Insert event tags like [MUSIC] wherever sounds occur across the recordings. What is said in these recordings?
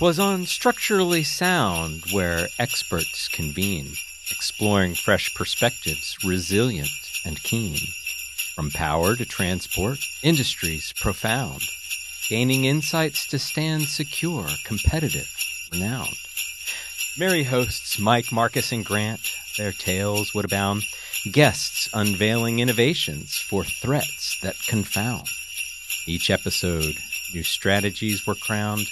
was on Structurally Sound, where experts convene, exploring fresh perspectives, resilient and keen. From power to transport, industries profound, gaining insights to stand secure, competitive, renowned. Merry hosts Mike, Marcus, and Grant, their tales would abound, guests unveiling innovations for threats that confound. Each episode, new strategies were crowned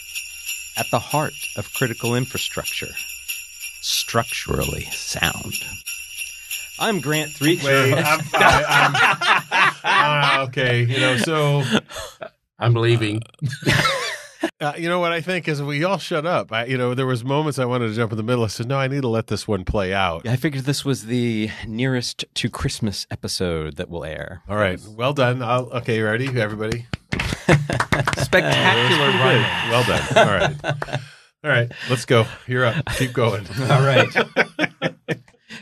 at the heart of critical infrastructure, structurally sound. I'm Grant Threacher. Wait, I'm, [LAUGHS] I, I'm uh, okay. You know, so I'm leaving. uh, you know what I think is we all shut up. I, you know, there was moments I wanted to jump in the middle. I said, no, I need to let this one play out. I figured this was the nearest to Christmas episode that will air. All right, well done. I'll, okay, ready, everybody? [LAUGHS] Spectacular run. Well done. All right, all right. Let's go. You're up. Keep going. [LAUGHS] All right. [LAUGHS]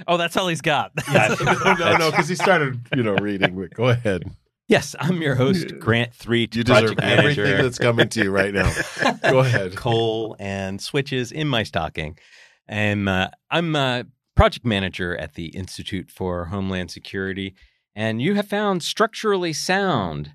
Oh, that's all he's got. no, no, because he started, you know, reading. But go ahead. Yes, I'm your host, Grant Three, You deserve project everything manager. that's coming to you right now. Go ahead. coal and switches in my stocking. And uh, I'm a project manager at the Institute for Homeland Security. And you have found Structurally Sound,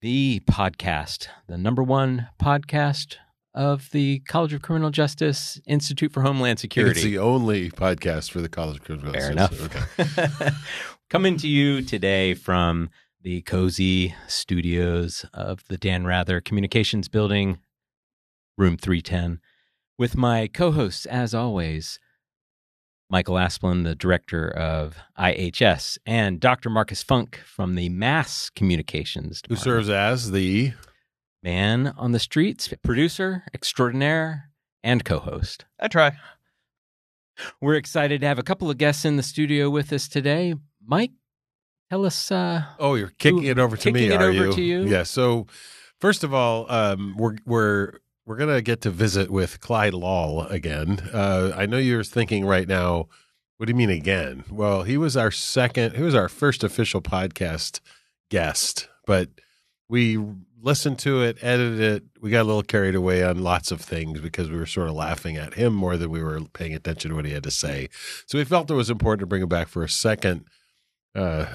the podcast, the number one podcast of the College of Criminal Justice Institute for Homeland Security. It's the only podcast for the College of Criminal Fair Justice. enough. Okay. [LAUGHS] Coming to you today from the cozy studios of the Dan Rather Communications Building, room 310, with my co hosts, as always, Michael Asplin, the director of IHS, and Dr. Marcus Funk from the Mass Communications Department. Who serves as the man on the streets, producer extraordinaire, and co host. I try. We're excited to have a couple of guests in the studio with us today. Mike, tell us. Uh, Oh, you're kicking Ooh, it over to me, kicking it are over you? to you? Yeah. So, first of all, um, we're we're we're gonna get to visit with Clyde Loll again. Uh, I know you're thinking right now, what do you mean again? Well, he was our second. He was our first official podcast guest, but we listened to it, edited it. We got a little carried away on lots of things because we were sort of laughing at him more than we were paying attention to what he had to say. So we felt it was important to bring him back for a second uh,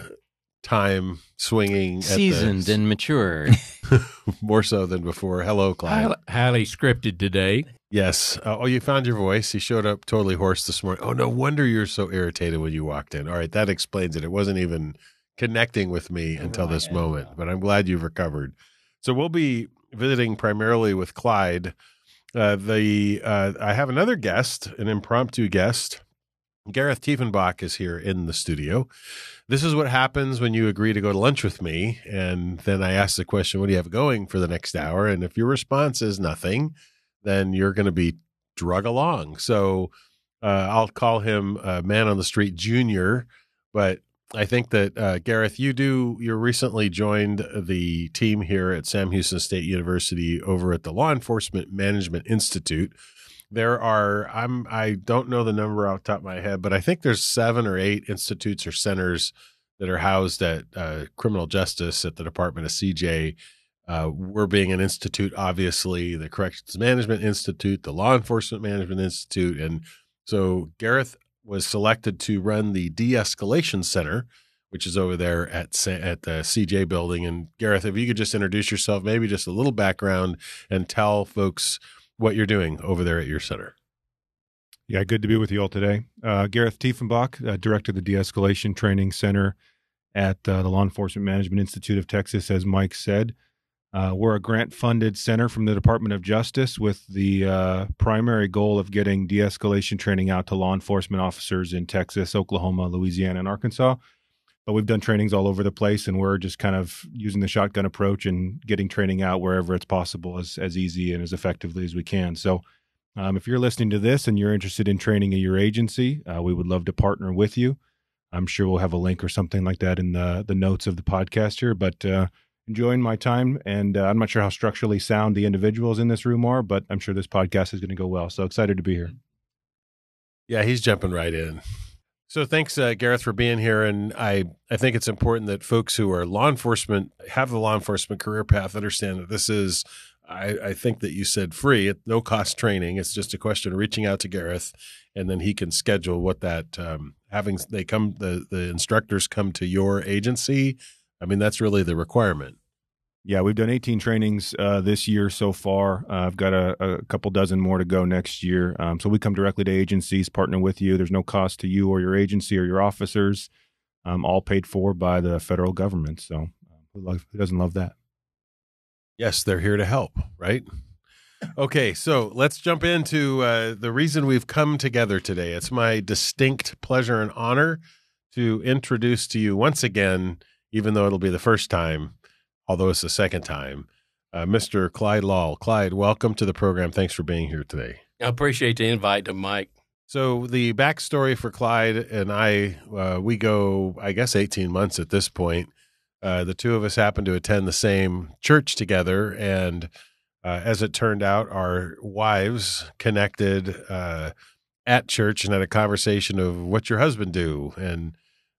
time swinging, at the- seasoned and matured. [LAUGHS] more so than before. Hello, Clyde. Highly, highly scripted today. Yes. Uh, oh, you found your voice. He showed up totally hoarse this morning. Oh, no wonder you're so irritated when you walked in. All right, that explains it. It wasn't even connecting with me until this moment, but I'm glad you've recovered. So we'll be visiting primarily with Clyde. Uh, the uh, I have another guest, an impromptu guest. Garreth Tiefenbach is here in the studio. This is what happens when you agree to go to lunch with me, and then I ask the question, "What do you have going for the next hour?" And if your response is nothing, then you're going to be drug along. So uh, I'll call him uh, Man on the Street Junior, but I think that uh, Garreth, you do. You recently joined the team here at Sam Houston State University over at the Law Enforcement Management Institute. There are I'm I don't know the number off the top of my head, but I think there's seven or eight institutes or centers that are housed at uh, criminal justice at the Department of CJ. Uh, we're being an institute, obviously, the Corrections Management Institute, the Law Enforcement Management Institute, and so Garreth was selected to run the De-escalation center, which is over there at at the CJ building. And Garreth, if you could just introduce yourself, maybe just a little background, and tell folks what you're doing over there at your center. Yeah, good to be with you all today. Uh, Garreth Tiefenbach, uh, Director of the De Escalation Training Center at uh, the Law Enforcement Management Institute of Texas, as Mike said. Uh, we're a grant funded center from the Department of Justice with the uh, primary goal of getting de escalation training out to law enforcement officers in Texas, Oklahoma, Louisiana, and Arkansas. But we've done trainings all over the place, and we're just kind of using the shotgun approach and getting training out wherever it's possible as, as easy and as effectively as we can. So, um, if you're listening to this and you're interested in training at your agency, uh, we would love to partner with you. I'm sure we'll have a link or something like that in the the notes of the podcast here. But uh, enjoying my time, and uh, I'm not sure how structurally sound the individuals in this room are, but I'm sure this podcast is going to go well. So excited to be here. Yeah, he's jumping right in. So thanks, uh, Garreth, for being here. And I, I think it's important that folks who are law enforcement have the law enforcement career path understand that this is I, I think that you said free, at no cost training. It's just a question of reaching out to Garreth, and then he can schedule what that um, having they come the the instructors come to your agency. I mean, that's really the requirement. Yeah, we've done 18 trainings uh, this year so far. Uh, I've got a, a, couple dozen more to go next year. Um, so we come directly to agencies, partner with you. There's no cost to you or your agency or your officers, um, all paid for by the federal government. So uh, who, who doesn't love that? Yes, they're here to help, right? Okay, so let's jump into uh, the reason we've come together today. It's my distinct pleasure and honor to introduce to you once again, even though it'll be the first time although it's the second time. Uh, Mr. Clyde Loll. Clyde, welcome to the program. Thanks for being here today. I appreciate the invite to Mike. So the backstory for Clyde and I, uh, we go, I guess, 18 months at this point. Uh, the two of us happened to attend the same church together, and uh, as it turned out, our wives connected uh, at church and had a conversation of what your husband do. And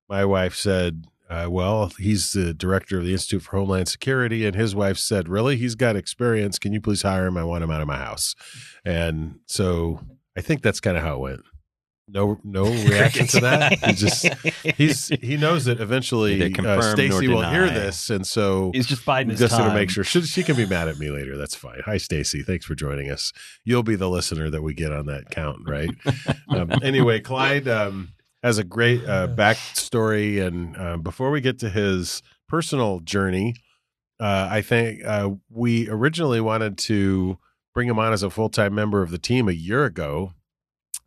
my wife said, uh, well, he's the director of the Institute for Homeland Security, and his wife said, "Really, he's got experience. Can you please hire him? I want him out of my house." And so I think that's kind of how it went. No, no [LAUGHS] reaction to that. He just [LAUGHS] he's he knows that eventually uh, Stacy will hear this, and so he's just biding his just to make sure she, she can be mad at me later. That's fine. Hi, Stacy. Thanks for joining us. You'll be the listener that we get on that count, right? [LAUGHS] um, anyway, Clyde. Um, has a great uh, [SIGHS] backstory. And uh, before we get to his personal journey, uh, I think uh, we originally wanted to bring him on as a full time member of the team a year ago.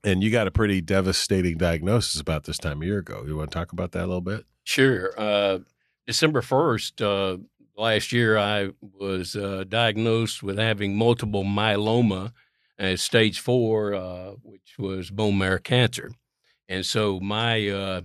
And you got a pretty devastating diagnosis about this time a year ago. You want to talk about that a little bit? Sure. Uh, December 1st, uh, last year, I was diagnosed with having multiple myeloma at stage four, which was bone marrow cancer. And so my, uh,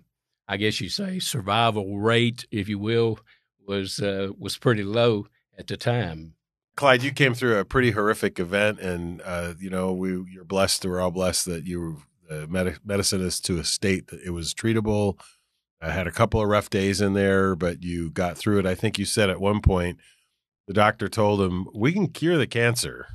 I guess you say, survival rate, if you will, was uh, was pretty low at the time. Clyde, you came through a pretty horrific event, and uh, you know we you're blessed. We're all blessed that you uh, med- medicine is to a state that it was treatable. I had a couple of rough days in there, but you got through it. I think you said at one point the doctor told him, "We can cure the cancer,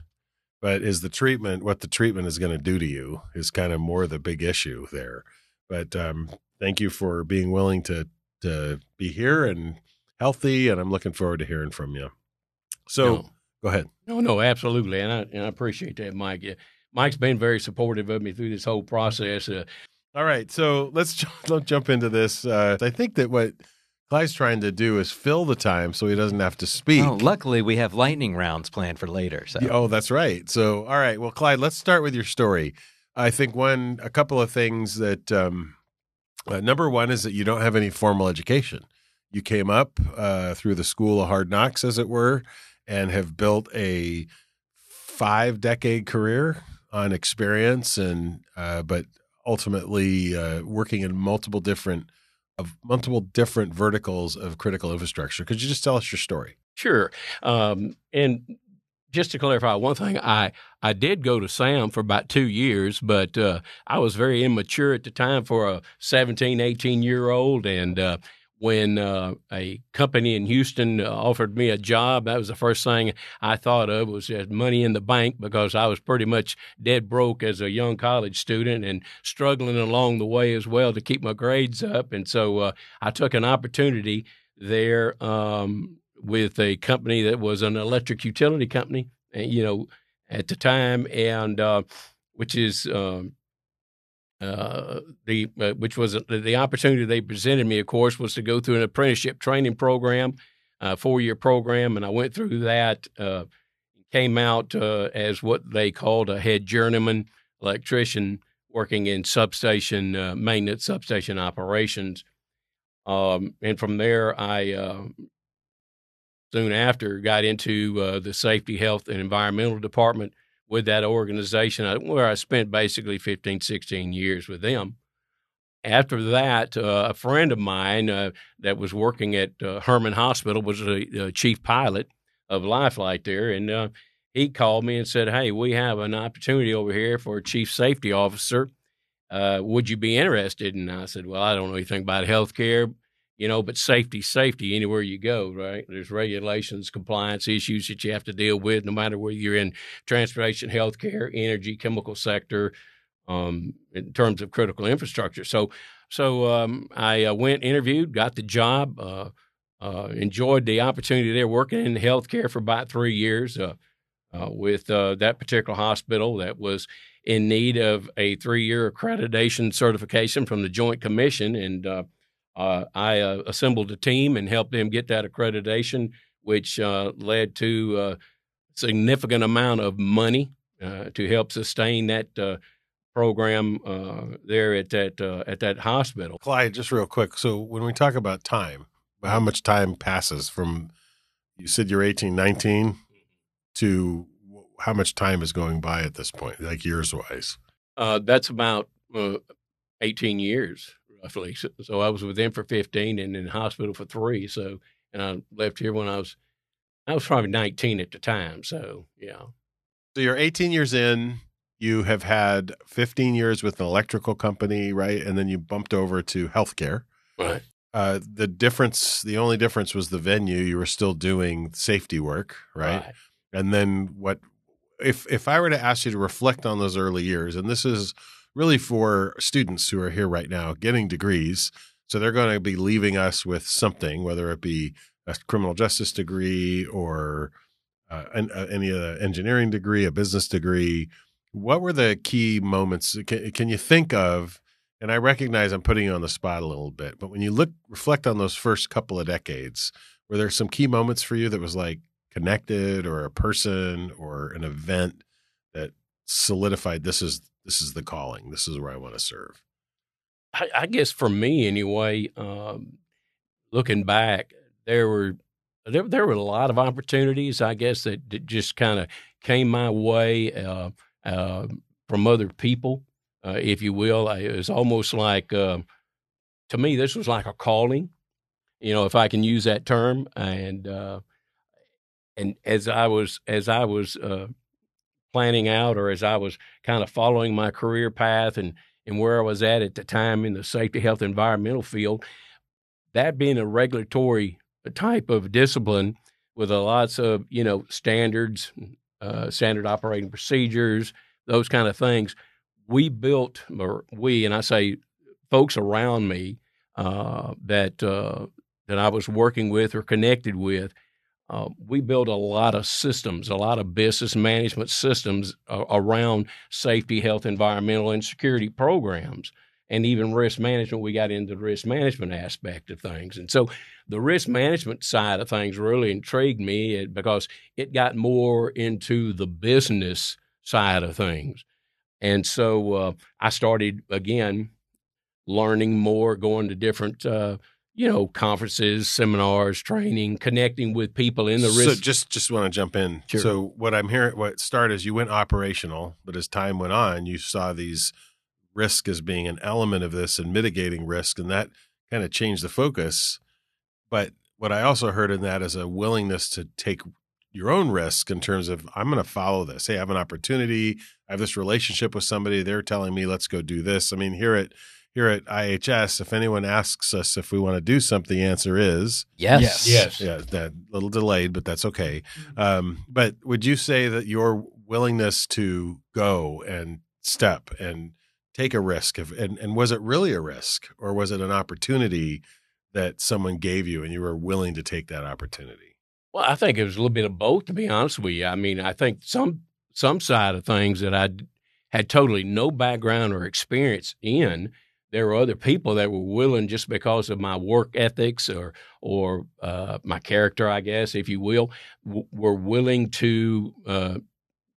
but is the treatment what the treatment is going to do to you is kind of more the big issue there." But um, thank you for being willing to to be here and healthy, and I'm looking forward to hearing from you. So no. go ahead. No, no, absolutely, and I and I appreciate that, Mike. Mike's been very supportive of me through this whole process. Uh, All right, so let's [LAUGHS] let's jump into this. Uh, I think that what Clyde's trying to do is fill the time so he doesn't have to speak. Oh, luckily, we have lightning rounds planned for later. So. Oh, that's right. So, all right. Well, Clyde, let's start with your story. I think one, a couple of things that um, uh, number one is that you don't have any formal education. You came up uh, through the school of hard knocks, as it were, and have built a five decade career on experience and, uh, but ultimately uh, working in multiple different of multiple different verticals of critical infrastructure. Could you just tell us your story? Sure. Um, and just to clarify one thing, I I did go to SAM for about two years, but uh, I was very immature at the time for a 17, 18 year old. And uh, when uh, a company in Houston offered me a job, that was the first thing I thought of was money in the bank because I was pretty much dead broke as a young college student and struggling along the way as well to keep my grades up. And so uh, I took an opportunity there. Um, with a company that was an electric utility company, eh, you know, at the time, and uh, which is um, uh, the uh, which was the opportunity they presented me. Of course, was to go through an apprenticeship training program, a four year program, and I went through that. Uh, came out uh, as what they called a head journeyman electrician working in substation uh, maintenance, substation operations. Um, and from there, I soon after got into uh, the safety, health, and environmental department with that organization, uh, where I spent basically 15, 16 years with them. After that, uh, a friend of mine uh, that was working at uh, Hermann Hospital was a, chief pilot of Life Flight there, and uh, he called me and said, "Hey, we have an opportunity over here for a chief safety officer. would you be interested?" And I said, "Well, I don't know anything about healthcare." You know, but safety, safety anywhere you go, right? There's regulations, compliance issues that you have to deal with, no matter whether you're in transportation, healthcare, energy, chemical sector, um, in terms of critical infrastructure. So, so um, I uh, went, interviewed, got the job, uh, uh, enjoyed the opportunity there, working in healthcare for about three years uh, uh, with uh, that particular hospital that was in need of a three-year accreditation certification from the Joint Commission, and uh, I uh, assembled a team and helped them get that accreditation, which uh, led to a significant amount of money uh, to help sustain that uh, program uh, there at that at that hospital. Clyde, just real quick. So when we talk about time, how much time passes from you said you're 18, 19 to how much time is going by at this point, like years wise? that's about 18 years roughly. So, so, I was with them for 15 and in the hospital for three. So, and I left here when I was, I was probably 19 at the time. So, yeah. So you're 18 years in. You have had 15 years with an electrical company, right? And then you bumped over to healthcare. Right. Uh, the difference, the only difference was the venue. You were still doing safety work, right? right? And then what? If if I were to ask you to reflect on those early years, and this is really for students who are here right now getting degrees. So they're going to be leaving us with something, whether it be a criminal justice degree or uh, an, uh, any uh, engineering degree, a business degree. What were the key moments? Can, can you think of? And I recognize I'm putting you on the spot a little bit, but when you look reflect on those first couple of decades, were there some key moments for you that was like connected, or a person, or an event that solidified this is this is the calling. This is where I want to serve. I, I guess for me, anyway, um, looking back, there were there, there were a lot of opportunities. I guess that, that just kind of came my way uh, uh, from other people, uh, if you will. It was almost like um, to me, this was like a calling, you know, if I can use that term. And uh, and as I was as I was uh, planning out or as I was kind of following my career path and, and where I was at at the time in the safety, health, environmental field, that being a regulatory type of discipline with a lots of, you know, standards, uh, standard operating procedures, those kind of things, we built, or we, and I say folks around me uh, that, uh, that I was working with or connected with – uh, we build a lot of systems, a lot of business management systems uh, around safety, health, environmental, and security programs. And even risk management, we got into the risk management aspect of things. And so the risk management side of things really intrigued me because it got more into the business side of things. And so uh, I started again learning more, going to different uh, you know, conferences, seminars, training, connecting with people in the risk. So just just want to jump in. Sure. So what I'm hearing, what started is you went operational, but as time went on, you saw these risk as being an element of this and mitigating risk, and that kind of changed the focus. But what I also heard in that is a willingness to take your own risk in terms of I'm going to follow this. Hey, I have an opportunity. I have this relationship with somebody. They're telling me let's go do this. I mean, here at here at IHS, if anyone asks us if we want to do something, the answer is yes. Yes. yes. Yeah, that little delayed, but that's okay. Um, but would you say that your willingness to go and step and take a risk, if, and, and was it really a risk or was it an opportunity that someone gave you and you were willing to take that opportunity? Well, I think it was a little bit of both, to be honest with you. I mean, I think some some side of things that I had totally no background or experience in – there were other people that were willing just because of my work ethics or or uh, my character, I guess, if you will, w- were willing to uh,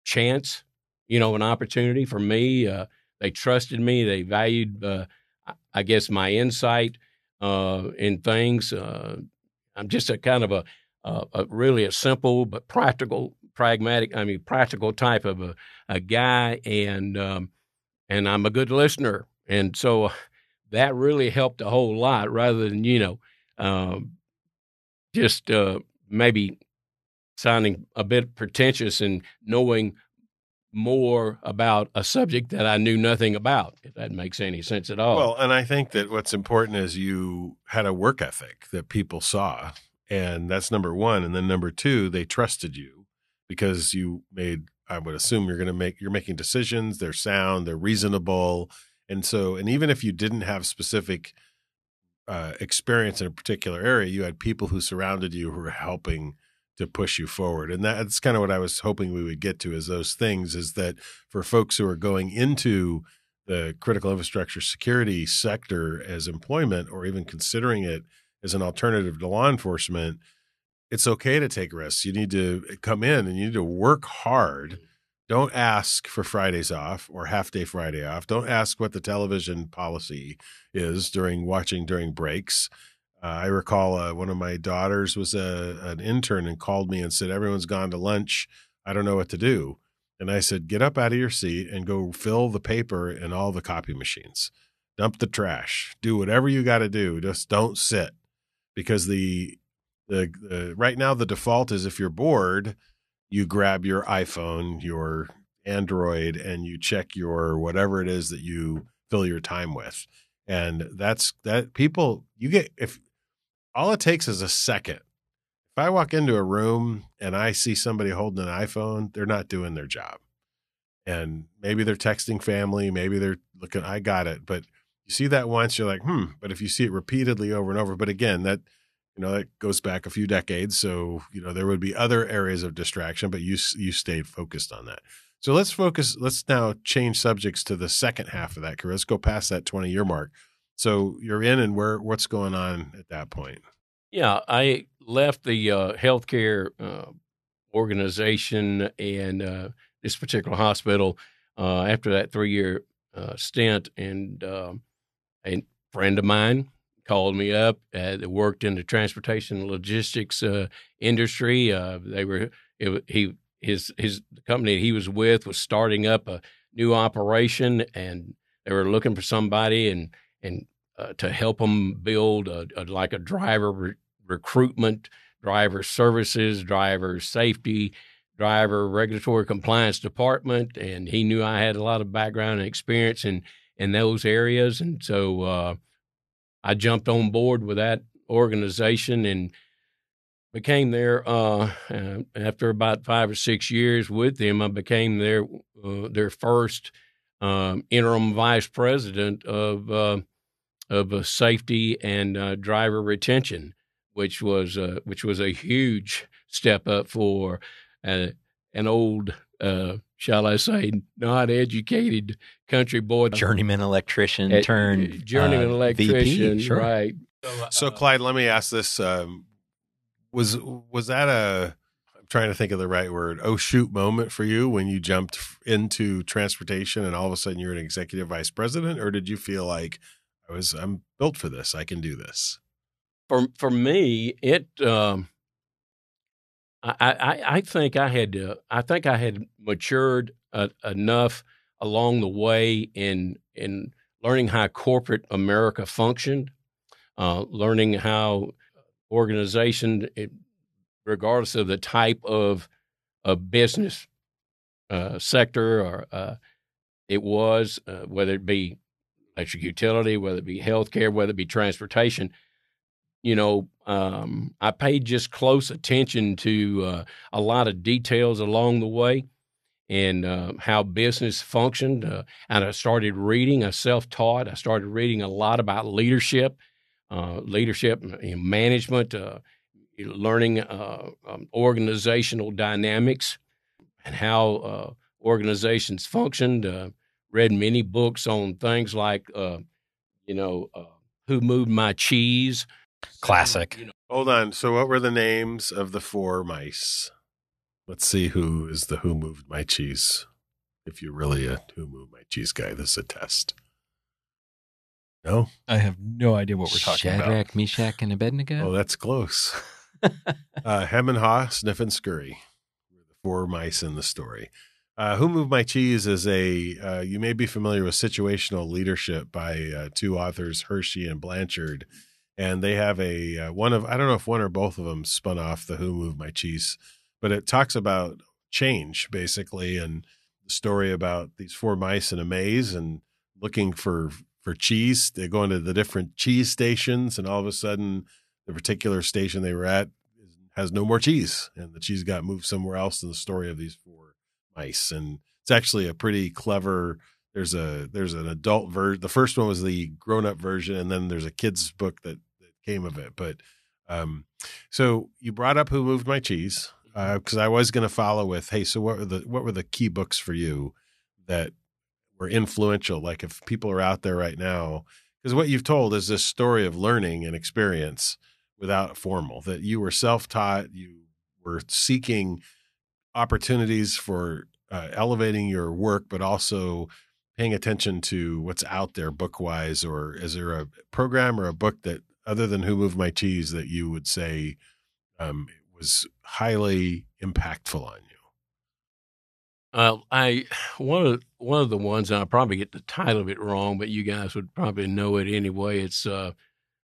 chance, you know, an opportunity for me. Uh, they trusted me. They valued, uh, I guess, my insight uh, in things. Uh, I'm just a kind of a, a, a, really a simple but practical, pragmatic. I mean, practical type of a, a guy, and um, and I'm a good listener and so [LAUGHS] that really helped a whole lot rather than, you know, um, just uh, maybe sounding a bit pretentious and knowing more about a subject that I knew nothing about, if that makes any sense at all. Well, and I think that what's important is you had a work ethic that people saw. And that's number one. And then number two, they trusted you because you made, I would assume you're going to make, you're making decisions, they're sound, they're reasonable. And so, and even if you didn't have specific uh, experience in a particular area, you had people who surrounded you who were helping to push you forward. And that's kind of what I was hoping we would get to is those things is that for folks who are going into the critical infrastructure security sector as employment or even considering it as an alternative to law enforcement, it's okay to take risks. You need to come in and you need to work hard. Don't ask for Fridays off or half day Friday off. Don't ask what the television policy is during watching during breaks. Uh, I recall uh, one of my daughters was a, an intern and called me and said, Everyone's gone to lunch. I don't know what to do. And I said, Get up out of your seat and go fill the paper in all the copy machines, dump the trash, do whatever you got to do. Just don't sit because the, the, the right now the default is if you're bored, you grab your iPhone, your Android, and you check your whatever it is that you fill your time with. And that's that people you get if all it takes is a second. If I walk into a room and I see somebody holding an iPhone, they're not doing their job. And maybe they're texting family, maybe they're looking, I got it. But you see that once, you're like, hmm. But if you see it repeatedly over and over, but again, that, you know, that goes back a few decades. So, you know, there would be other areas of distraction, but you, you stayed focused on that. So let's focus, let's now change subjects to the second half of that career. Let's go past that 20 year mark. So you're in, and where what's going on at that point? Yeah, I left the uh, healthcare uh, organization and uh, this particular hospital uh, after that three year uh, stint, and um, a friend of mine called me up uh, worked in the transportation logistics industry. they were it, he his his company he was with was starting up a new operation, and they were looking for somebody and and uh, to help them build a, a, like a driver re- recruitment, driver services, driver safety, driver regulatory compliance department. And he knew I had a lot of background and experience in in those areas, and so uh, I jumped on board with that organization and became there uh, uh, after about five or six years with them. I became their uh, their first um, interim vice president of uh, of uh, safety and uh, driver retention, which was which was a huge step up for an old, uh, shall I say, not educated country boy, journeyman electrician At, turned journeyman uh, electrician, VP, sure. right? So, Clyde, let me ask this: um, was was that a I'm trying to think of the right word. Oh shoot! Moment for you when you jumped into transportation and all of a sudden you're an executive vice president, or did you feel like I was I'm built for this. I can do this. For for me, it um, I, I I think I had I think I had matured uh, enough along the way in in learning how corporate America functioned, uh, learning how organization, it, regardless of the type of of business uh, sector or uh, it was, whether it be electric utility, whether it be healthcare, whether it be transportation. You know, um, I paid just close attention to uh, a lot of details along the way and uh, how business functioned. Uh, and I started reading. I self taught. I started reading a lot about leadership, uh, leadership and management, uh, learning uh, um, organizational dynamics and how organizations functioned read many books on things like, you know, who moved my cheese. Classic. You know, Hold on. So, what were the names of the four mice? Let's see who is the who moved my cheese. If you're really a who moved my cheese guy, this is a test. No? I have no idea what we're talking Shadrach, about. Meshach, and Abednego. Oh, that's close. [LAUGHS] uh, Hem and Haw, Sniff and Scurry were the four mice in the story. Uh, Who Moved My Cheese is a, uh, you may be familiar with Situational Leadership by uh, two authors, Hershey and Blanchard. And they have a, uh, one of, I don't know if one or both of them spun off the Who Moved My Cheese, but it talks about change basically and the story about these four mice in a maze and looking for for cheese. They go into the different cheese stations, and all of a sudden, the particular station they were at has no more cheese, and the cheese got moved somewhere else. In the story of these four mice, and it's actually a pretty clever. There's a there's an adult version. The first one was the grown up version, and then there's a kids book that came of it. But um, so you brought up who moved my cheese because uh, I was going to follow with, hey, so what were the what were the key books for you that were influential? Like if people are out there right now, because what you've told is this story of learning and experience without formal. That you were self taught, you were seeking opportunities for uh, elevating your work, but also paying attention to what's out there book wise. Or is there a program or a book that other than Who Moved My Cheese that you would say um, was highly impactful on you? Uh, I one of one of the ones, and I probably get the title of it wrong, but you guys would probably know it anyway. It's uh,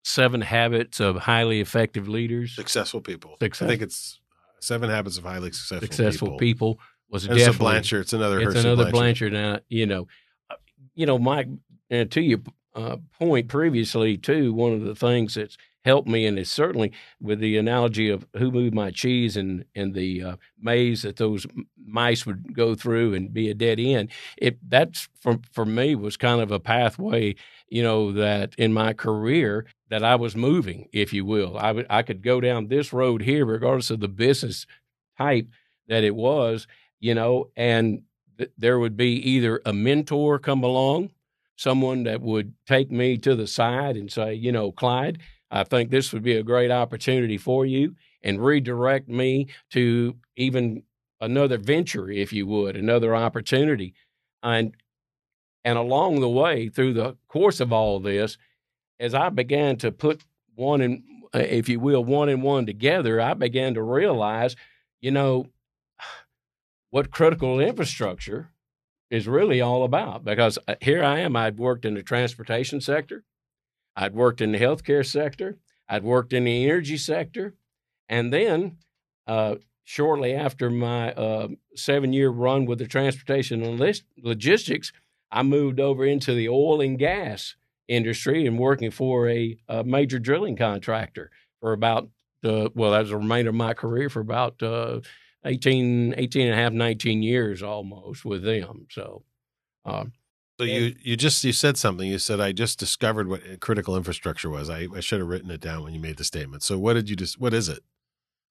Seven Habits of Highly Effective Leaders, successful people. Success. I think it's Seven Habits of Highly Successful, successful people. people. was And definitely it's a Blanchard. It's another. it's Hershey another Blanchard. Blanchard. Now, you know, uh, you know, Mike. Uh, to your uh, point previously, too, one of the things that's helped me, and it's certainly with the analogy of who moved my cheese and and the uh, maze that those mice would go through and be a dead end. It that's for for me was kind of a pathway, you know, that in my career that I was moving, if you will. I I could go down this road here, regardless of the business type that it was, you know, and th- there would be either a mentor come along, someone that would take me to the side and say, you know, Clyde, I think this would be a great opportunity for you, and redirect me to even another venture, if you would, another opportunity. And and along the way, through the course of all this, as I began to put one and if you will, one and one together, I began to realize, you know, [SIGHS] what critical infrastructure is really all about. Because uh, here I am, I'd worked in the transportation sector, I'd worked in the healthcare sector, I'd worked in the energy sector, and then uh, shortly after my uh, seven year run with the transportation and logistics, I moved over into the oil and gas industry and working for a, a major drilling contractor for about uh, well, that was the remainder of my career for about uh, 18, 18 and a half, 19 years almost with them. So, um, So you you just you said something. You said I just discovered what critical infrastructure was. I, I should have written it down when you made the statement. So what did you just? What is it?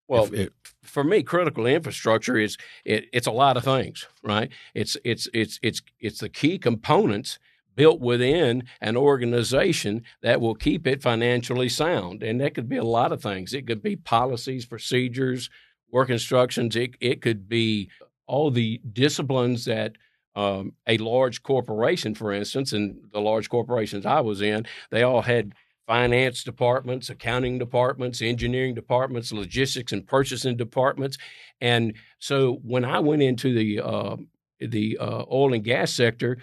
well, it- for me, critical infrastructure is it, it's a lot of things, right? It's it's it's it's it's the key components built within an organization that will keep it financially sound, and that could be a lot of things. It could be policies, procedures, work instructions. It it could be all the disciplines that um, a large corporation, for instance, and the large corporations I was in, they all had finance departments, accounting departments, engineering departments, logistics and purchasing departments. And so when I went into the uh, the uh, oil and gas sector,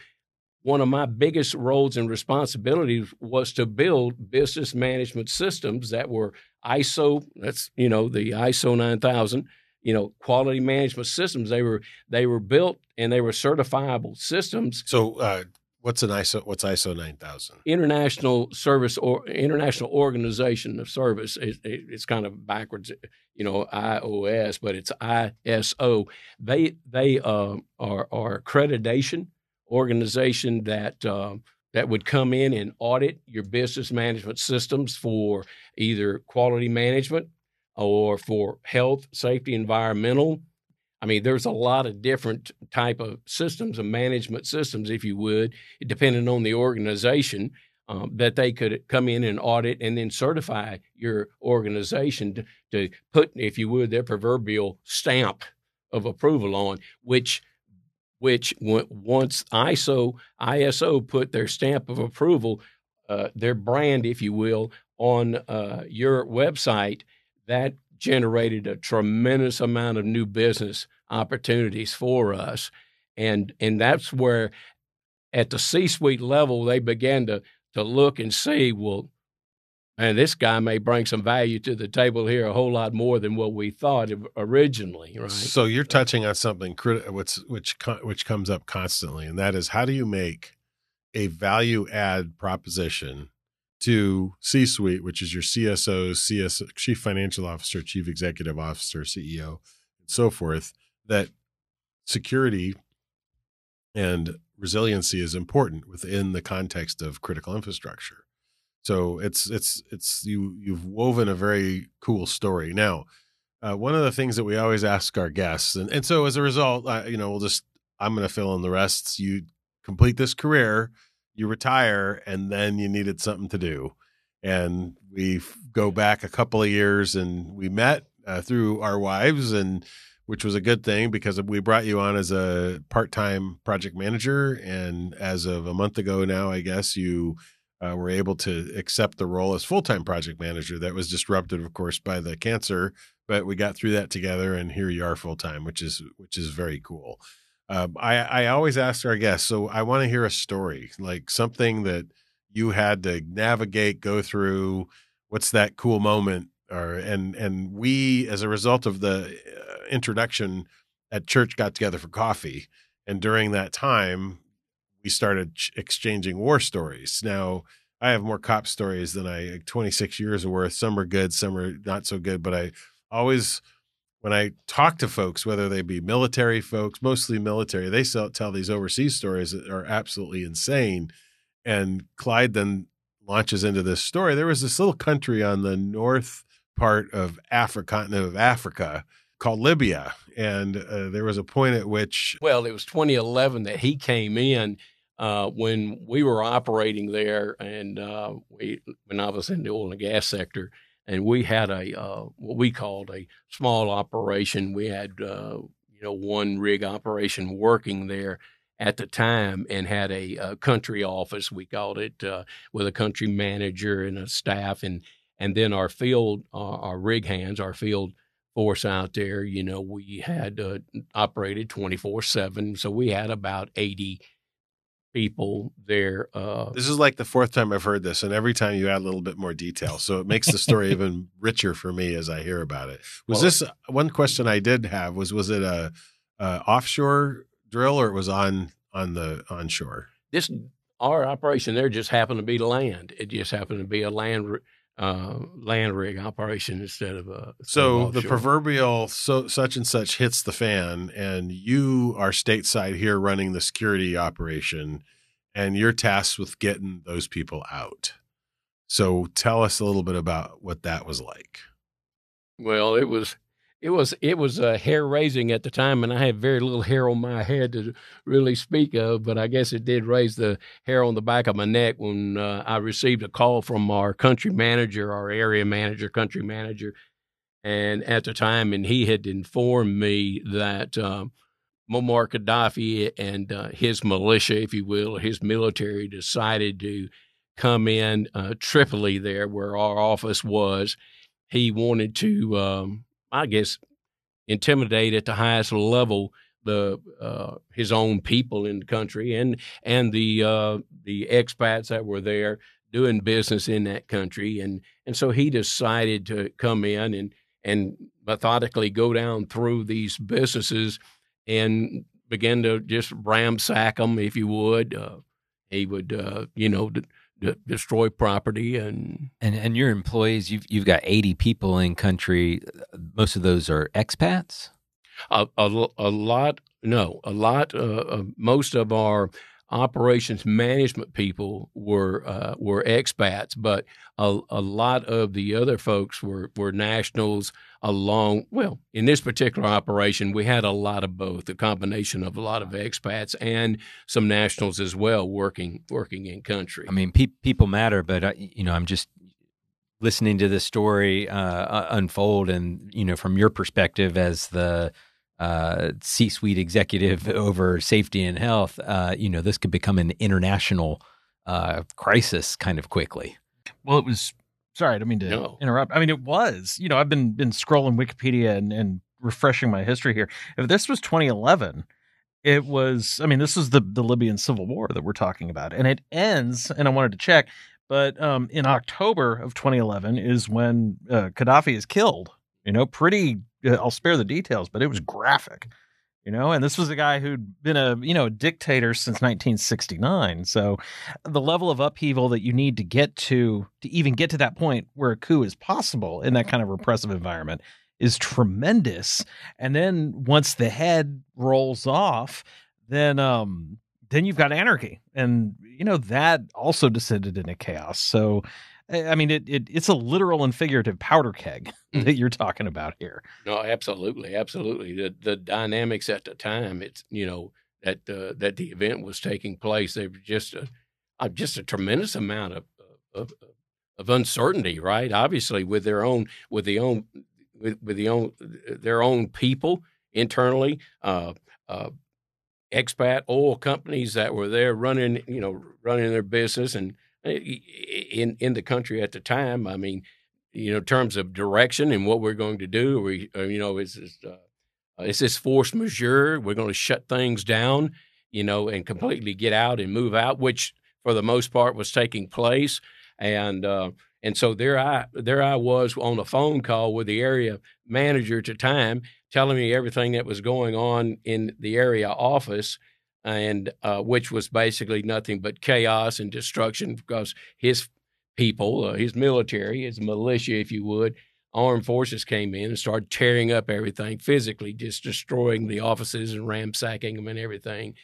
one of my biggest roles and responsibilities was to build business management systems that were ISO. That's you know the ISO 9000. You know quality management systems. They were they were built and they were certifiable systems so uh, what's an ISO? What's ISO nine thousand? international service or international organization of service. It, it, it's kind of backwards, you know, IOS, but it's ISO. They they uh, are are accreditation organization that uh, that would come in and audit your business management systems for either quality management or for health, safety, environmental. I mean, there's a lot of different type of systems and management systems, if you would, depending on the organization, um, that they could come in and audit and then certify your organization to, to put, if you would, their proverbial stamp of approval on, which which once ISO ISO put their stamp of approval, uh, their brand, if you will, on uh, your website, that generated a tremendous amount of new business opportunities for us, and and that's where, at the C-suite level, they began to to look and see, well, and this guy may bring some value to the table here a whole lot more than what we thought originally right so you're touching on something which which which comes up constantly and that is how do you make a value add proposition to C suite, which is your CSO, CS, chief financial officer, chief executive officer, CEO, and so forth, that security and resiliency is important within the context of critical infrastructure. So it's it's it's you you've woven a very cool story. Now, uh, one of the things that we always ask our guests, and, and so as a result, uh, you know, we'll just I'm going to fill in the rest. You complete this career, you retire, and then you needed something to do, and we go back a couple of years, and we met uh, through our wives, and which was a good thing because we brought you on as a part-time project manager, and as of a month ago now, I guess you uh, were able to accept the role as full-time project manager. That was disrupted, of course, by the cancer, but we got through that together, and here you are full-time, which is which is very cool. Um, I I always ask our guests, so I want to hear a story, like something that you had to navigate, go through. What's that cool moment? Or and and we, as a result of the uh, introduction at church, got together for coffee, and during that time, we started exchanging war stories. Now, I have more cop stories than I 26 years worth. Some are good, some are not so good, but I always when I talk to folks, whether they be military folks, mostly military, they tell these overseas stories that are absolutely insane. And Clyde then launches into this story. There was this little country on the north part of Africa, continent of Africa, called Libya, and uh, there was a point at which, well, it was 2011 that he came in uh, when we were operating there, and uh, we when I was in the oil and gas sector, and we had a uh, what we called a small operation. We had uh, you know one rig operation working there at the time, and had a, a country office. We called it uh, with a country manager and a staff, and and then our field, our rig hands, our field force out there. You know, we had operated twenty four seven, so we had about eighty people there. Uh, this is like the fourth time I've heard this, and every time you add a little bit more detail, so it makes the story [LAUGHS] even richer for me as I hear about it. Was well, this one question I did have? Was was it a, a offshore drill or it was on on the onshore? This our operation there just happened to be land. It just happened to be a land uh, land rig operation instead of a. So the proverbial so such and such hits the fan, and you are stateside here running the security operation, and you're tasked with getting those people out. So tell us a little bit about what that was like. Well, it was it was it was uh, hair raising at the time, and I had very little hair on my head to really speak of. But I guess it did raise the hair on the back of my neck when uh, I received a call from our country manager, our area manager, country manager, and at the time, and he had informed me that um, Muammar Gaddafi and uh, his militia, if you will, his military, decided to come in uh, Tripoli, there where our office was. He wanted to. Um, I guess, intimidate at the highest level the uh, his own people in the country and and the uh, the expats that were there doing business in that country. And and so he decided to come in and and methodically go down through these businesses and begin to just ramsack them if you would. Uh, he would uh, you know destroy property and and and your employees you've you've got 80 people in country. Most of those are expats? A, a, a lot no a lot uh, most of our operations management people were uh, were expats, but a, a lot of the other folks were were nationals. Along well, in this particular operation, we had a lot of both, a combination of a lot of expats and some nationals as well working working in country. I mean, pe- people matter, but I, you know, I'm just listening to this story uh, unfold, and you know, from your perspective as the uh, C-suite executive [LAUGHS] over safety and health, uh, you know, this could become an international uh, crisis kind of quickly. Well, it was. Sorry, I don't mean to no. interrupt. I mean, it was. You know, I've been been scrolling Wikipedia and, and refreshing my history here. If this was 2011, it was. I mean, this is the the Libyan civil war that we're talking about, and it ends. And I wanted to check But um, in October of 2011 is when uh, Gaddafi is killed. You know, pretty. Uh, I'll spare the details, but it was graphic. You know, and this was a guy who'd been a you know a dictator since 1969. So the level of upheaval that you need to get to to even get to that point where a coup is possible in that kind of repressive environment is tremendous. And then once the head rolls off, then um then you've got anarchy, and you know that also descended into chaos. So, I mean, it, it it's a literal and figurative powder keg [LAUGHS] mm. that you're talking about here. No, absolutely, absolutely. The the dynamics at the time, it's you know that uh, that the event was taking place, they were just a uh, just a tremendous amount of, of of uncertainty, right? Obviously, with their own with the own with, with the own their own people internally. Uh, uh, expat oil companies that were there running, you know, running their business and in in the country at the time. I mean, you know, in terms of direction and what we're going to do, we, uh, you know, is this, uh, is this force majeure? We're going to shut things down, you know, and completely get out and move out, which for the most part was taking place. And uh, and so there I there I was on a phone call with the area manager at the time, telling me everything that was going on in the area office, and uh, which was basically nothing but chaos and destruction because his people, uh, his military, his militia, if you would, armed forces came in and started tearing up everything physically, just destroying the offices and ransacking them and everything.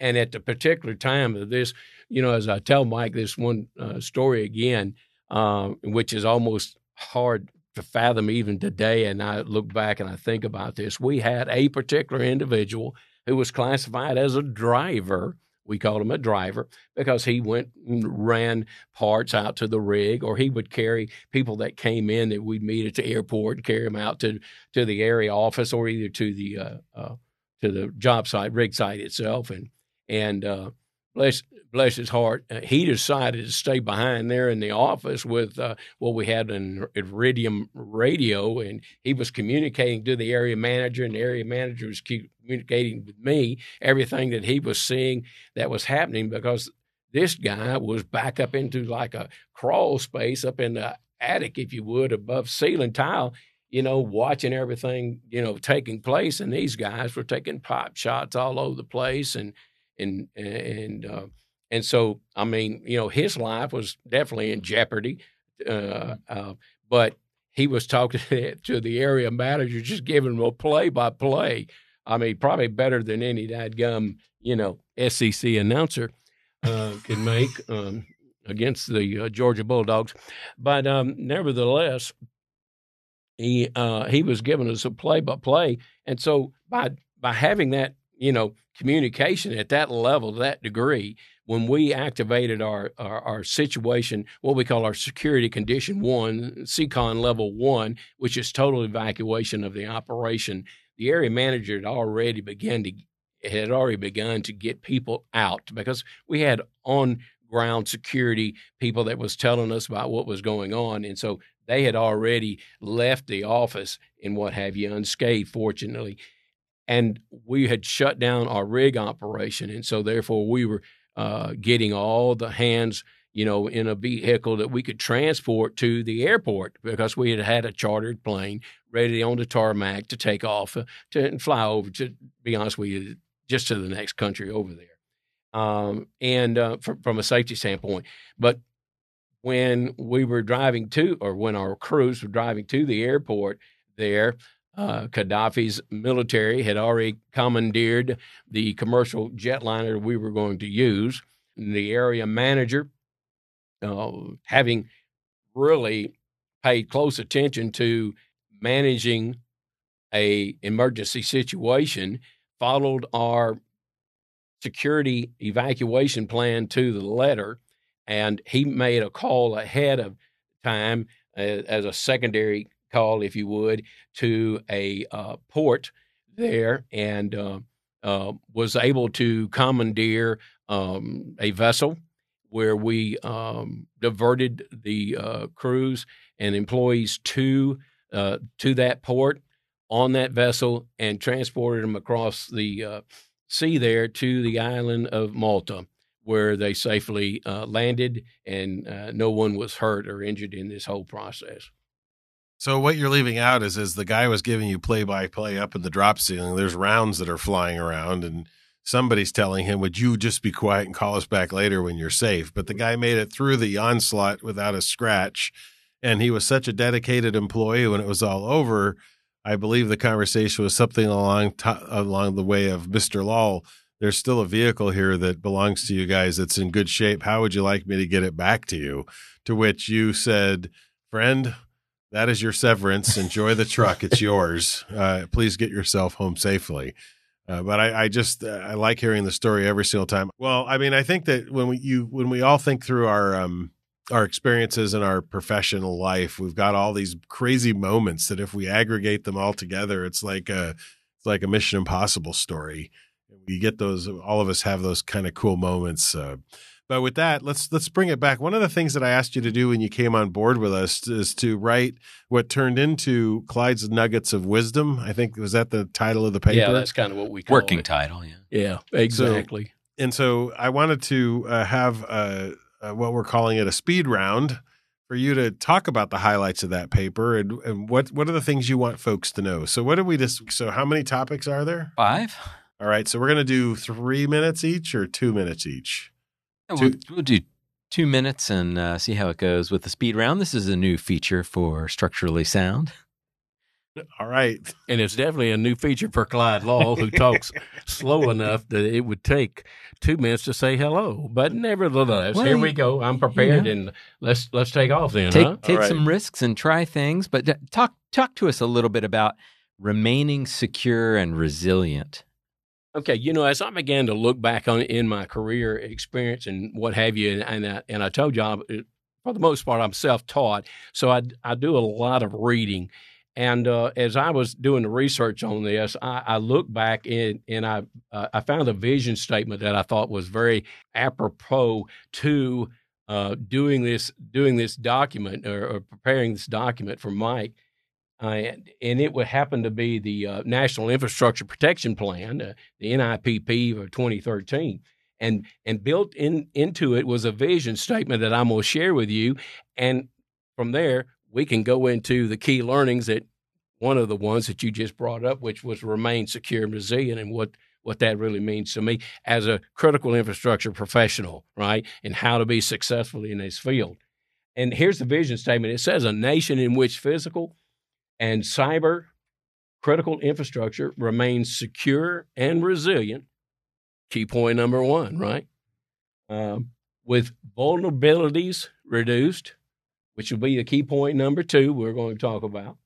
And at the particular time of this, you know, as I tell Mike this one uh, story again, uh, which is almost hard to fathom even today. And I look back and I think about this. We had a particular individual who was classified as a driver. We called him a driver because he went and ran parts out to the rig, or he would carry people that came in that we'd meet at the airport, carry them out to to the area office, or either to the uh, uh, to the job site, rig site itself, and and uh, bless bless his heart, uh, he decided to stay behind there in the office with uh, what we had in Iridium radio, and he was communicating to the area manager, and the area manager was communicating with me everything that he was seeing that was happening because this guy was back up into like a crawl space up in the attic, if you would, above ceiling tile. You know, watching everything, you know, taking place, and these guys were taking pop shots all over the place, and and and uh, and so I mean, you know, his life was definitely in jeopardy. Uh, mm-hmm. uh, but he was talking [LAUGHS] to the area manager, just giving him a play by play. I mean, probably better than any dadgum, you know, SEC announcer uh, could make [LAUGHS] um, against the uh, Georgia Bulldogs. But um, nevertheless, he uh, he was giving us a play by play, and so by by having that you know, communication at that level, that degree, when we activated our, our, our, situation, what we call our security condition one, SECON level one, which is total evacuation of the operation, the area manager had already begun to had already begun to get people out because we had on ground security people that was telling us about what was going on and so they had already left the office and what have you unscathed fortunately and we had shut down our rig operation, and so therefore we were uh, getting all the hands, you know, in a vehicle that we could transport to the airport because we had had a chartered plane ready on the tarmac to take off uh, to fly over. To be honest with you, just to the next country over there, um, and uh, from, from a safety standpoint, but when we were driving to, or when our crews were driving to the airport there, uh, Gaddafi's military had already commandeered the commercial jetliner we were going to use. And the area manager, uh, having really paid close attention to managing a emergency situation, followed our security evacuation plan to the letter, and he made a call ahead of time uh, as a secondary call, if you would, to a uh, port there and uh, uh, was able to commandeer um, a vessel where we um, diverted the uh, crews and employees to uh, to that port on that vessel and transported them across the uh, sea there to the island of Malta, where they safely uh, landed and uh, no one was hurt or injured in this whole process. So what you're leaving out is, is the guy was giving you play by play up in the drop ceiling. There's rounds that are flying around, and somebody's telling him, "Would you just be quiet and call us back later when you're safe?" But the guy made it through the onslaught without a scratch, and he was such a dedicated employee. When it was all over, I believe the conversation was something along along the way of Mister Loll. There's still a vehicle here that belongs to you guys that's in good shape. How would you like me to get it back to you? To which you said, "Friend." That is your severance. Enjoy the truck; it's yours. Uh, please get yourself home safely. Uh, but I, I just uh, I like hearing the story every single time. Well, I mean, I think that when we you when we all think through our um, our experiences in our professional life, we've got all these crazy moments that if we aggregate them all together, it's like a it's like a Mission Impossible story. We get those. All of us have those kind of cool moments. Uh, but with that, let's let's bring it back. One of the things that I asked you to do when you came on board with us is to write what turned into Clyde's Nuggets of Wisdom. I think was that the title of the paper. Yeah, that's kind of what we call working it. title. Yeah, yeah, exactly. So, and so I wanted to uh, have uh, uh, what we're calling it a speed round for you to talk about the highlights of that paper and, and what what are the things you want folks to know. So what did we just? So how many topics are there? Five. All right, so we're going to do three minutes each or two minutes each. We'll, we'll, do two minutes and uh, see how it goes with the speed round. This is a new feature for Structurally Sound. [LAUGHS] All right. And it's definitely a new feature for Clyde Loll, who talks [LAUGHS] slow enough that it would take two minutes to say hello. But nevertheless, well, here we go. I'm prepared, yeah. and let's let's take off then. Take huh? take right. some risks and try things. But uh, talk talk to us a little bit about remaining secure and resilient Okay, you know, as I began to look back on in my career experience and what have you, and and I, and I told you, I, for the most part, I'm self-taught, so I I do a lot of reading, and uh, as I was doing the research on this, I, I look back and and I uh, I found a vision statement that I thought was very apropos to uh, doing this doing this document or, or preparing this document for Mike uh, and it would happen to be the uh, National Infrastructure Protection Plan, uh, the NIPP of 2013. And, and built in into it was a vision statement that I'm going to share with you. And from there, we can go into the key learnings that one of the ones that you just brought up, which was remain secure and resilient, and what what that really means to me as a critical infrastructure professional, right? And how to be successful in this field. And here's the vision statement. It says a nation in which physical, and cyber critical infrastructure remains secure and resilient. Key point number one, right? Um, with vulnerabilities reduced, which will be the key point number two we're going to talk about.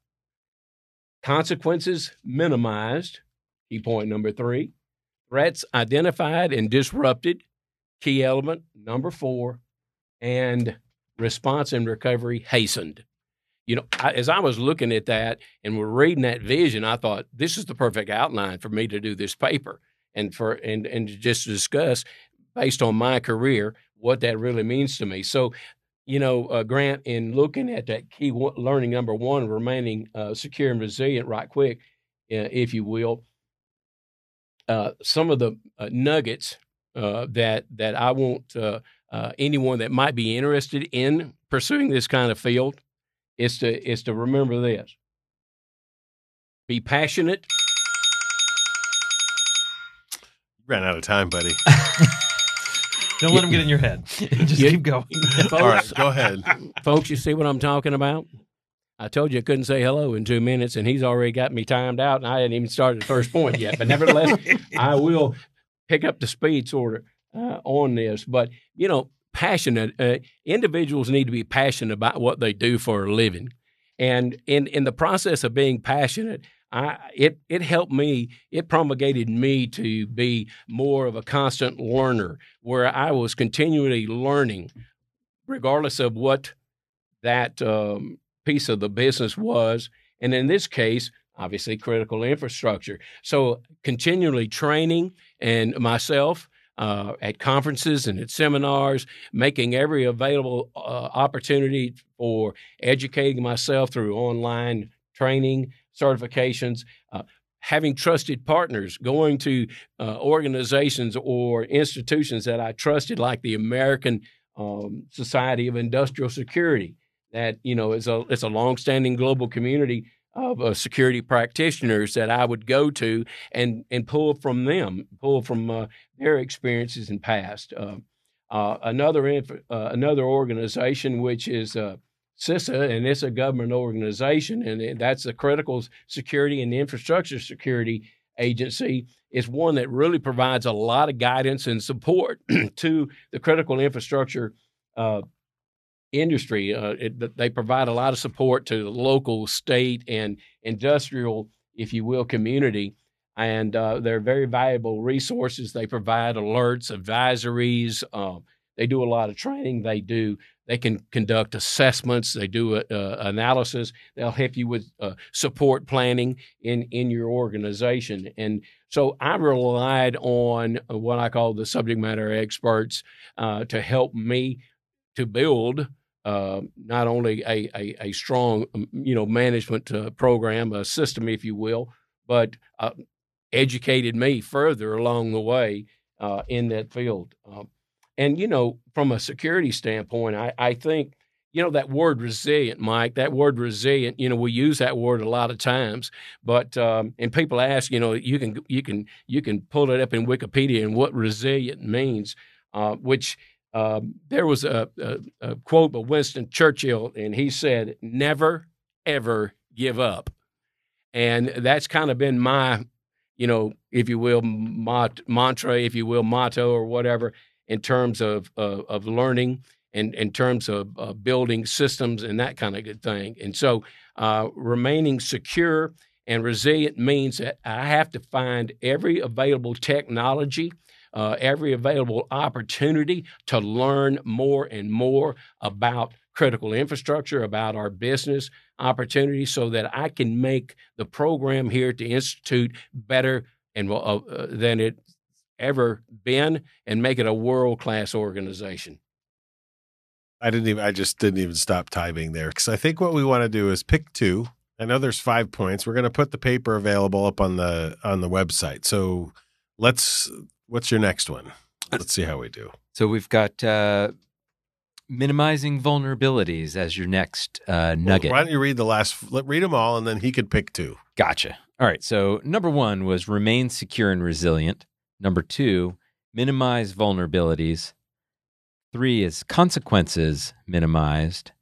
Consequences minimized, key point number three. Threats identified and disrupted, key element number four. And response and recovery hastened, you know, I, as I was looking at that and we're reading that vision, I thought this is the perfect outline for me to do this paper and for and and to just discuss based on my career what that really means to me. So, you know, uh, Grant, in looking at that key learning number one, remaining uh, secure and resilient, right quick, uh, if you will, uh, some of the uh, nuggets uh, that that I want anyone that might be interested in pursuing this kind of field is to is to remember this. Be passionate. ran out of time, buddy. [LAUGHS] Don't let them get in your head. [LAUGHS] Just keep going. [LAUGHS] Folks, All right, go ahead. Folks, you see what I'm talking about? I told you I couldn't say hello in two minutes, and he's already got me timed out, and I hadn't even started the first point yet. But nevertheless, I will pick up the speed sort of uh, on this. But, you know, passionate. Uh, individuals need to be passionate about what they do for a living, and in in the process of being passionate, I it it helped me. It promulgated me to be more of a constant learner, where I was continually learning, regardless of what that um, piece of the business was. And in this case, obviously critical infrastructure. So continually training and myself uh, at conferences and at seminars, making every available uh, opportunity for educating myself through online training, certifications, uh, having trusted partners, going to uh, organizations or institutions that I trusted, like the American um, Society of Industrial Security, that you know is a it's a longstanding global community of uh, security practitioners that I would go to and and pull from them, pull from uh, their experiences and past. Uh, uh another inf- uh, another organization which is uh, CISA, and it's a government organization, and that's the Critical Security and Infrastructure Security Agency. Is one that really provides a lot of guidance and support [CLEARS THROAT] to the critical infrastructure industry. Uh, it, they provide a lot of support to the local, state, and industrial, if you will, community. And uh, they're very valuable resources. They provide alerts, advisories. Um, they do a lot of training. They do. They can conduct assessments. They do uh, analysis. They'll help you with uh, support planning in in your organization. And so I relied on what I call the subject matter experts uh, to help me to build uh, not only a, a, a, strong, um, you know, management uh, program, a system, if you will, but uh, educated me further along the way uh, in that field. Um, and you know, from a security standpoint, I, I think you know that word resilient, Mike. That word resilient. You know, we use that word a lot of times, but um, and people ask, you know, you can you can you can pull it up in Wikipedia and what resilient means, uh, which um, there was a, a, a, quote by Winston Churchill, and he said, "Never, ever give up." And that's kind of been my, you know, if you will, mot- mantra, if you will, motto or whatever, in terms of of learning and in terms of uh, building systems and that kind of good thing. And so, uh, remaining secure and resilient means that I have to find every available technology uh, every available opportunity to learn more and more about critical infrastructure, about our business opportunities, so that I can make the program here at the Institute better and uh, than it ever been and make it a world class organization. I didn't even, I just didn't even stop typing there because I think what we want to do is pick two. I know there's five points. We're going to put the paper available up on the on the website. So let's What's your next one? Let's see how we do. So we've got uh, minimizing vulnerabilities as your next uh, nugget. Well, why don't you read the last? Let read them all, and then he could pick two. Gotcha. All right. So number one was remain secure and resilient. Number two, minimize vulnerabilities. Three is consequences minimized.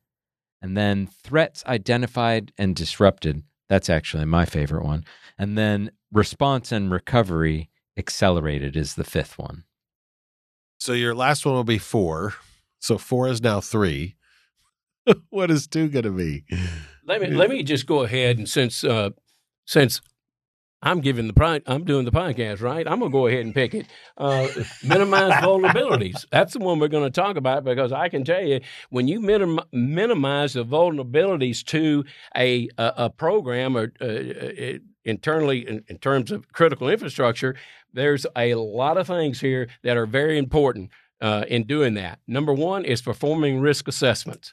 And then threats identified and disrupted. That's actually my favorite one. And then response and recovery accelerated is the fifth one. So your last one will be four. So four is now three. [LAUGHS] what is two going to be? Let me let me just go ahead and since uh, since I'm giving the I'm doing the podcast right. I'm gonna go ahead and pick it. Uh, minimize vulnerabilities. That's the one we're going to talk about because I can tell you when you minim- minimize the vulnerabilities to a a, a program or uh, uh internally in, in, terms of critical infrastructure, there's a lot of things here that are very important uh, in doing that. Number one is performing risk assessments.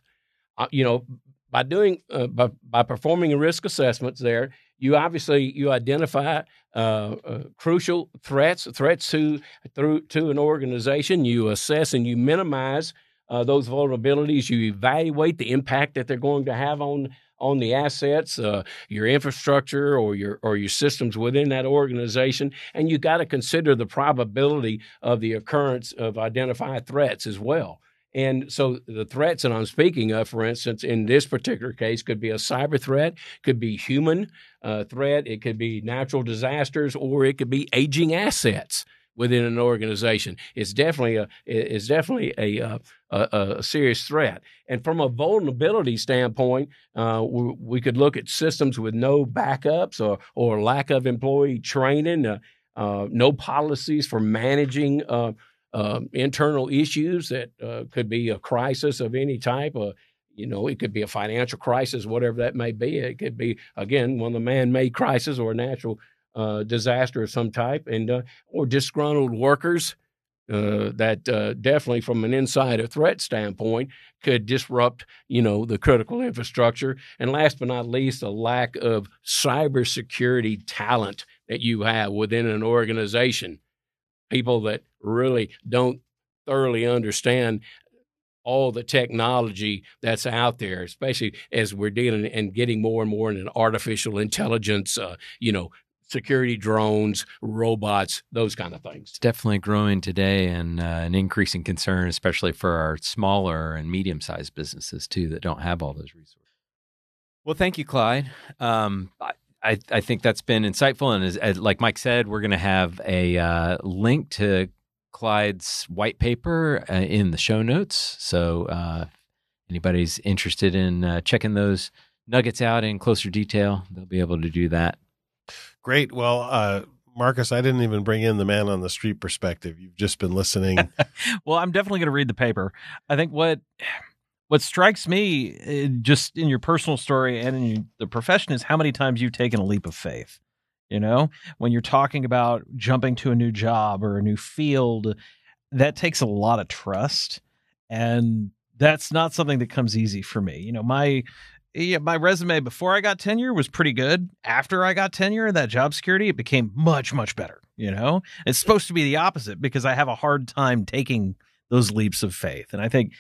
Uh, you know, by doing uh, by, by performing risk assessments, there you obviously you identify uh, uh, crucial threats threats to through to an organization. You assess and you minimize uh, those vulnerabilities. You evaluate the impact that they're going to have on on the assets, uh, your infrastructure, or your or your systems within that organization, and you got to consider the probability of the occurrence of identified threats as well. And so the threats that I'm speaking of, for instance, in this particular case, could be a cyber threat, could be human uh, threat, it could be natural disasters, or it could be aging assets within an organization. It's definitely a it's definitely a uh, a, a serious threat. And from a vulnerability standpoint, uh, we, we, could look at systems with no backups or or lack of employee training, uh, uh, no policies for managing. Uh, uh, internal issues that could be a crisis of any type, you know, it could be a financial crisis, whatever that may be. It could be, again, one of the man made crisis or a natural uh, disaster of some type, and uh, or disgruntled workers uh, that uh, definitely, from an insider threat standpoint, could disrupt, you know, the critical infrastructure. And last but not least, a lack of cybersecurity talent that you have within an organization. People that really don't thoroughly understand all the technology that's out there, especially as we're dealing and getting more and more in an artificial intelligence, uh, you know, security drones, robots, those kind of things. It's definitely growing today and uh, an increasing concern, especially for our smaller and medium sized businesses too that don't have all those resources. Well, thank you, Clyde. Um, I, I think that's been insightful. And as, as like Mike said, we're going to have a uh, link to Clyde's white paper uh, in the show notes. So uh, anybody's interested in uh, checking those nuggets out in closer detail, they'll be able to do that. Great. Well, uh, Marcus, I didn't even bring in the man on the street perspective. You've just been listening. [LAUGHS] well, I'm definitely going to read the paper. I think what what strikes me uh, just in your personal story and in the profession is how many times you've taken a leap of faith. You know, when you're talking about jumping to a new job or a new field, that takes a lot of trust. And that's not something that comes easy for me. You know, my yeah, my resume before I got tenure was pretty good. After I got tenure, that job security, it became much, much better. You know, it's supposed to be the opposite because I have a hard time taking those leaps of faith. And I think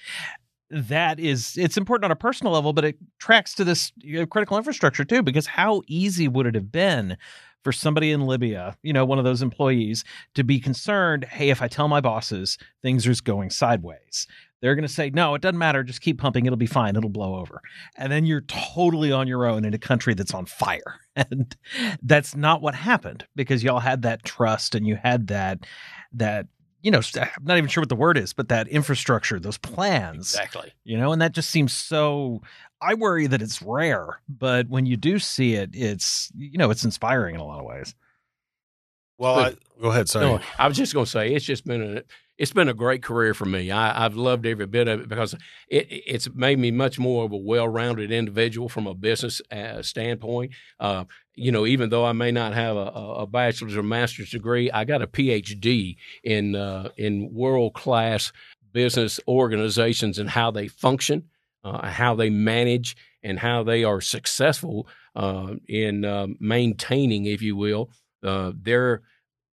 that is it's important on a personal level, but it tracks to this you know, critical infrastructure too. Because how easy would it have been for somebody in Libya, you know, one of those employees, to be concerned? Hey, if I tell my bosses things are going sideways, they're going to say, no, it doesn't matter. Just keep pumping. It'll be fine. It'll blow over. And then you're totally on your own in a country that's on fire. [LAUGHS] And that's not what happened because y'all had that trust and you had that, that you know, I'm not even sure what the word is, but that infrastructure, those plans. Exactly. You know, and that just seems so. I worry that it's rare, but when you do see it, it's, you know, it's inspiring in a lot of ways. Well, I, go ahead. Sorry. No, I was just going to say it's just been a it's been a great career for me. I, have loved every bit of it because it, it's made me much more of a well-rounded individual from a business uh, standpoint. Uh, you know, even though I may not have a, a, bachelor's or master's degree, I got a PhD in uh, in world-class business organizations and how they function, uh, how they manage, and how they are successful uh, in uh, maintaining, if you will, their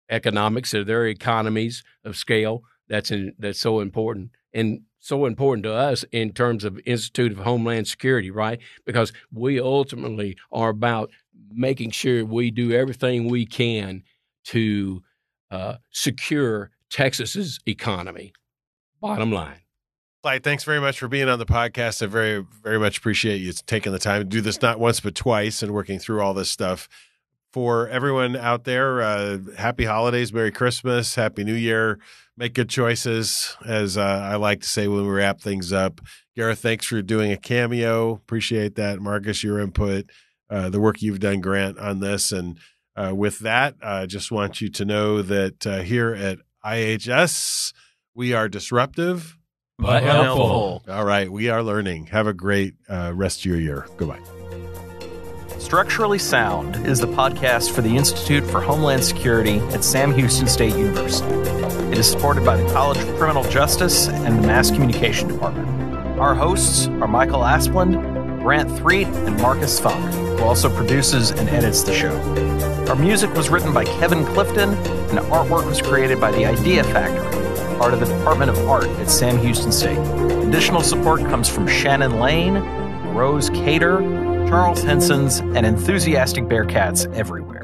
economics or their economies of scale that's in, that's so important and so important to us in terms of Institute of Homeland Security, right? Because we ultimately are about making sure we do everything we can to uh, secure Texas's economy. Bottom line. Clyde, thanks very much for being on the podcast. I very, very much appreciate you taking the time to do this not once but twice and working through all this stuff for everyone out there, uh, happy holidays, Merry Christmas, Happy New Year. Make good choices, as uh, I like to say when we wrap things up. Garreth, thanks for doing a cameo. Appreciate that. Marcus, your input, uh, the work you've done, Grant, on this. And uh, with that, I just want you to know that uh, here at IHS, we are disruptive but helpful. All right, we are learning. Have a great uh, rest of your year. Goodbye. Structurally Sound is the podcast for the Institute for Homeland Security at Sam Houston State University. It is supported by the College of Criminal Justice and the Mass Communication Department. Our hosts are Michael Asplund, Grant Threet, and Marcus Funk, who also produces and edits the show. Our music was written by Kevin Clifton, and artwork was created by the Idea Factory, part of the Department of Art at Sam Houston State. Additional support comes from Shannon Lane, Rose Cater, Charles Henson's, and enthusiastic Bearcats everywhere.